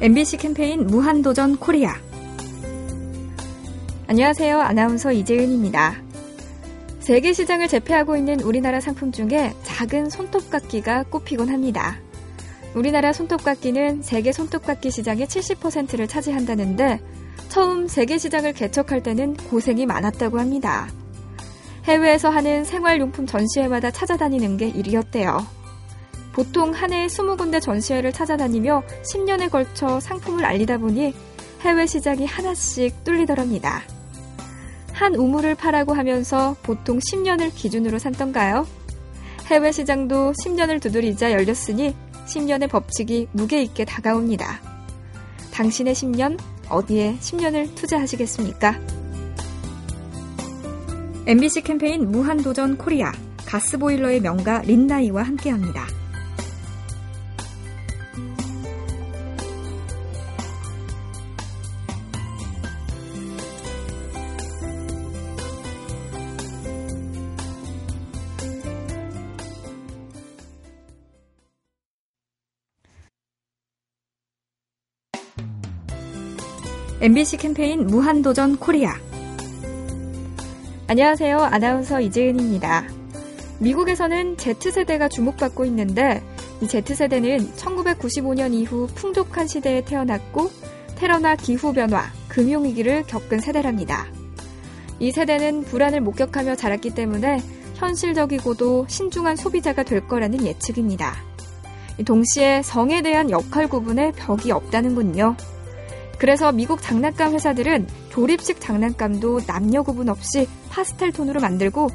MBC 캠페인 무한도전 코리아. 안녕하세요. 아나운서 이재은입니다. 세계 시장을 제패하고 있는 우리나라 상품 중에 작은 손톱깎이가 꼽히곤 합니다. 우리나라 손톱깎이는 세계 손톱깎이 시장의 70%를 차지한다는데 처음 세계 시장을 개척할 때는 고생이 많았다고 합니다. 해외에서 하는 생활용품 전시회마다 찾아다니는 게 일이었대요. 보통 한 해에 20군데 전시회를 찾아다니며 10년에 걸쳐 상품을 알리다 보니 해외 시장이 하나씩 뚫리더랍니다. 한 우물을 파라고 하면서 보통 10년을 기준으로 산던가요? 해외 시장도 10년을 두드리자 열렸으니 10년의 법칙이 무게 있게 다가옵니다. 당신의 10년 어디에 10년을 투자하시겠습니까? MBC 캠페인 무한도전 코리아 가스보일러의 명가 린나이와 함께합니다. MBC 캠페인 무한도전 코리아. 안녕하세요. 아나운서 이재은입니다. 미국에서는 Z세대가 주목받고 있는데 이 Z세대는 1995년 이후 풍족한 시대에 태어났고 테러나 기후변화, 금융위기를 겪은 세대랍니다. 이 세대는 불안을 목격하며 자랐기 때문에 현실적이고도 신중한 소비자가 될 거라는 예측입니다. 동시에 성에 대한 역할 구분에 벽이 없다는군요. 그래서 미국 장난감 회사들은 조립식 장난감도 남녀 구분 없이 파스텔 톤으로 만들고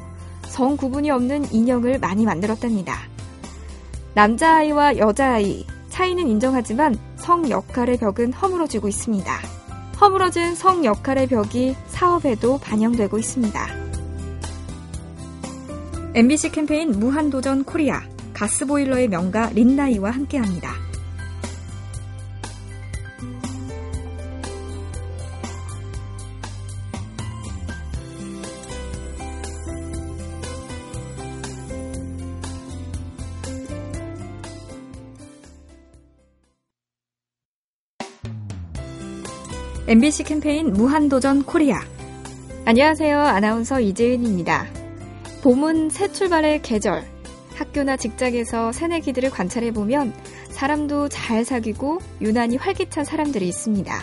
성 구분이 없는 인형을 많이 만들었답니다. 남자아이와 여자아이, 차이는 인정하지만 성 역할의 벽은 허물어지고 있습니다. 허물어진 성 역할의 벽이 사업에도 반영되고 있습니다. MBC 캠페인 무한도전 코리아 가스보일러의 명가 린나이와 함께합니다. MBC 캠페인 무한도전 코리아. 안녕하세요. 아나운서 이재은입니다. 봄은 새 출발의 계절. 학교나 직장에서 새내기들을 관찰해보면 사람도 잘 사귀고 유난히 활기찬 사람들이 있습니다.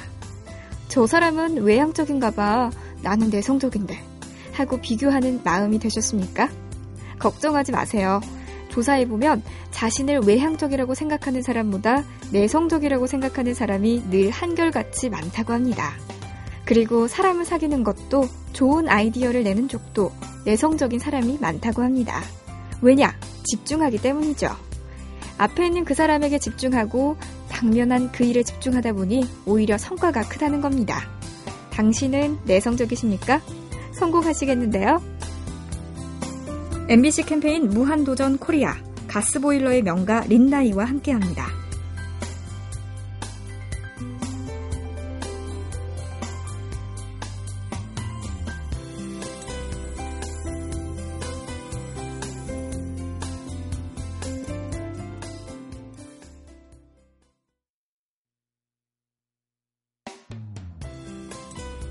저 사람은 외향적인가 봐. 나는 내성적인데. 하고 비교하는 마음이 되셨습니까? 걱정하지 마세요. 조사해보면 자신을 외향적이라고 생각하는 사람보다 내성적이라고 생각하는 사람이 늘 한결같이 많다고 합니다. 그리고 사람을 사귀는 것도 좋은 아이디어를 내는 쪽도 내성적인 사람이 많다고 합니다. 왜냐? 집중하기 때문이죠. 앞에 있는 그 사람에게 집중하고 당면한 그 일에 집중하다 보니 오히려 성과가 크다는 겁니다. 당신은 내성적이십니까? 성공하시겠는데요? MBC 캠페인 무한도전 코리아 가스보일러의 명가 린나이와 함께합니다.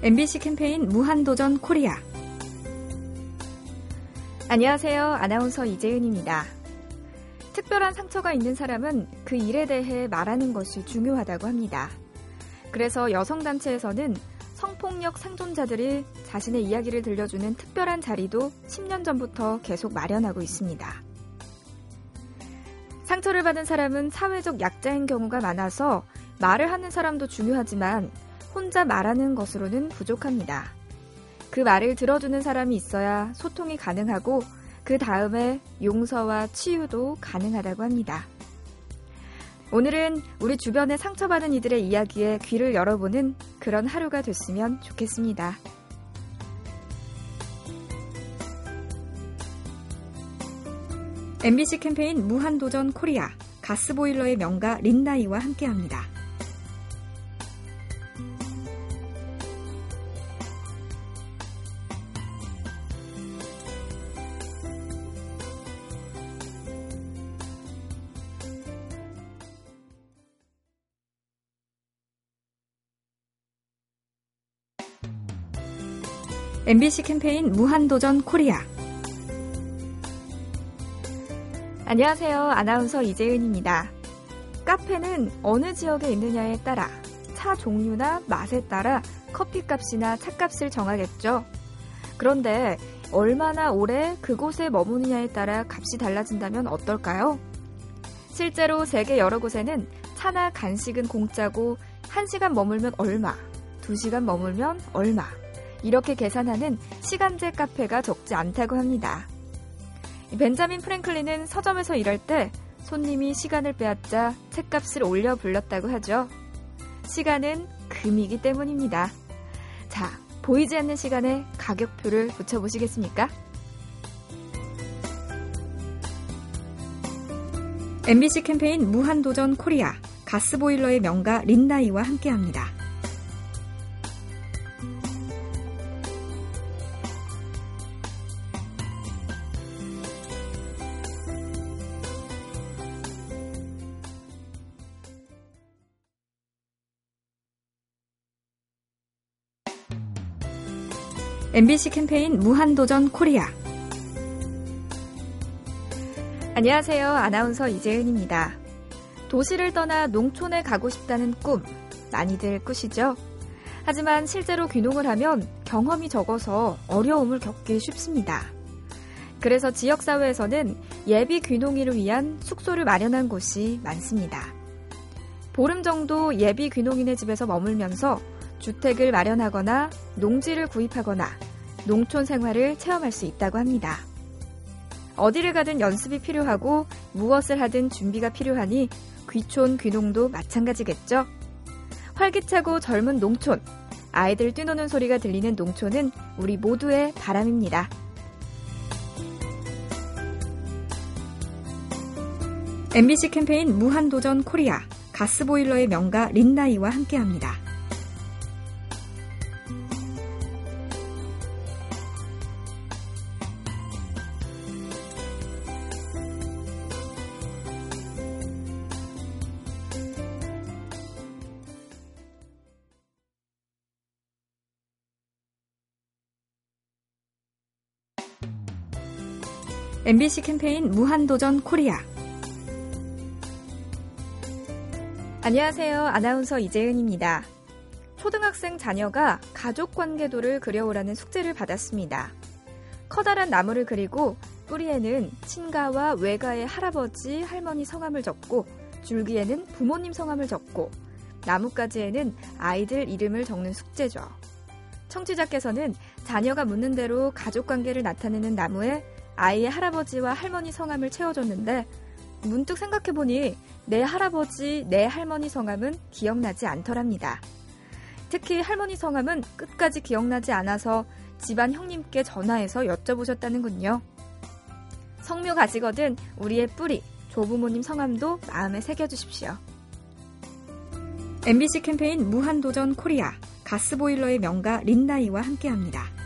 MBC 캠페인 무한도전 코리아 안녕하세요. 아나운서 이재은입니다. 특별한 상처가 있는 사람은 그 일에 대해 말하는 것이 중요하다고 합니다. 그래서 여성단체에서는 성폭력 생존자들이 자신의 이야기를 들려주는 특별한 자리도 10년 전부터 계속 마련하고 있습니다. 상처를 받은 사람은 사회적 약자인 경우가 많아서 말을 하는 사람도 중요하지만 혼자 말하는 것으로는 부족합니다. 그 말을 들어주는 사람이 있어야 소통이 가능하고 그 다음에 용서와 치유도 가능하다고 합니다. 오늘은 우리 주변에 상처받은 이들의 이야기에 귀를 열어보는 그런 하루가 됐으면 좋겠습니다. MBC 캠페인 무한도전 코리아 가스보일러의 명가 린나이와 함께합니다. MBC 캠페인 무한도전 코리아. 안녕하세요. 아나운서 이재은입니다. 카페는 어느 지역에 있느냐에 따라 차 종류나 맛에 따라 커피 값이나 차값을 정하겠죠. 그런데 얼마나 오래 그곳에 머무느냐에 따라 값이 달라진다면 어떨까요? 실제로 세계 여러 곳에는 차나 간식은 공짜고 1시간 머물면 얼마, 2시간 머물면 얼마, 이렇게 계산하는 시간제 카페가 적지 않다고 합니다. 벤자민 프랭클린은 서점에서 일할 때 손님이 시간을 빼앗자 책값을 올려 불렀다고 하죠. 시간은 금이기 때문입니다. 자, 보이지 않는 시간에 가격표를 붙여보시겠습니까? MBC 캠페인 무한도전 코리아 가스보일러의 명가 린나이와 함께합니다. MBC 캠페인 무한도전 코리아. 안녕하세요. 아나운서 이재은입니다. 도시를 떠나 농촌에 가고 싶다는 꿈, 많이들 꾸시죠? 하지만 실제로 귀농을 하면 경험이 적어서 어려움을 겪기 쉽습니다. 그래서 지역사회에서는 예비 귀농이를 위한 숙소를 마련한 곳이 많습니다. 보름 정도 예비 귀농인의 집에서 머물면서 주택을 마련하거나 농지를 구입하거나 농촌 생활을 체험할 수 있다고 합니다. 어디를 가든 연습이 필요하고 무엇을 하든 준비가 필요하니 귀촌 귀농도 마찬가지겠죠. 활기차고 젊은 농촌, 아이들 뛰노는 소리가 들리는 농촌은 우리 모두의 바람입니다. MBC 캠페인 무한도전 코리아 가스보일러의 명가 린나이와 함께합니다. MBC 캠페인 무한도전 코리아. 안녕하세요. 아나운서 이재은입니다. 초등학생 자녀가 가족 관계도를 그려오라는 숙제를 받았습니다. 커다란 나무를 그리고 뿌리에는 친가와 외가의 할아버지, 할머니 성함을 적고 줄기에는 부모님 성함을 적고 나뭇가지에는 아이들 이름을 적는 숙제죠. 청취자께서는 자녀가 묻는 대로 가족 관계를 나타내는 나무에 아이의 할아버지와 할머니 성함을 채워줬는데 문득 생각해보니 내 할아버지, 내 할머니 성함은 기억나지 않더랍니다. 특히 할머니 성함은 끝까지 기억나지 않아서 집안 형님께 전화해서 여쭤보셨다는군요. 성묘 가시거든 우리의 뿌리, 조부모님 성함도 마음에 새겨주십시오. MBC 캠페인 무한도전 코리아 가스보일러의 명가 린나이와 함께합니다.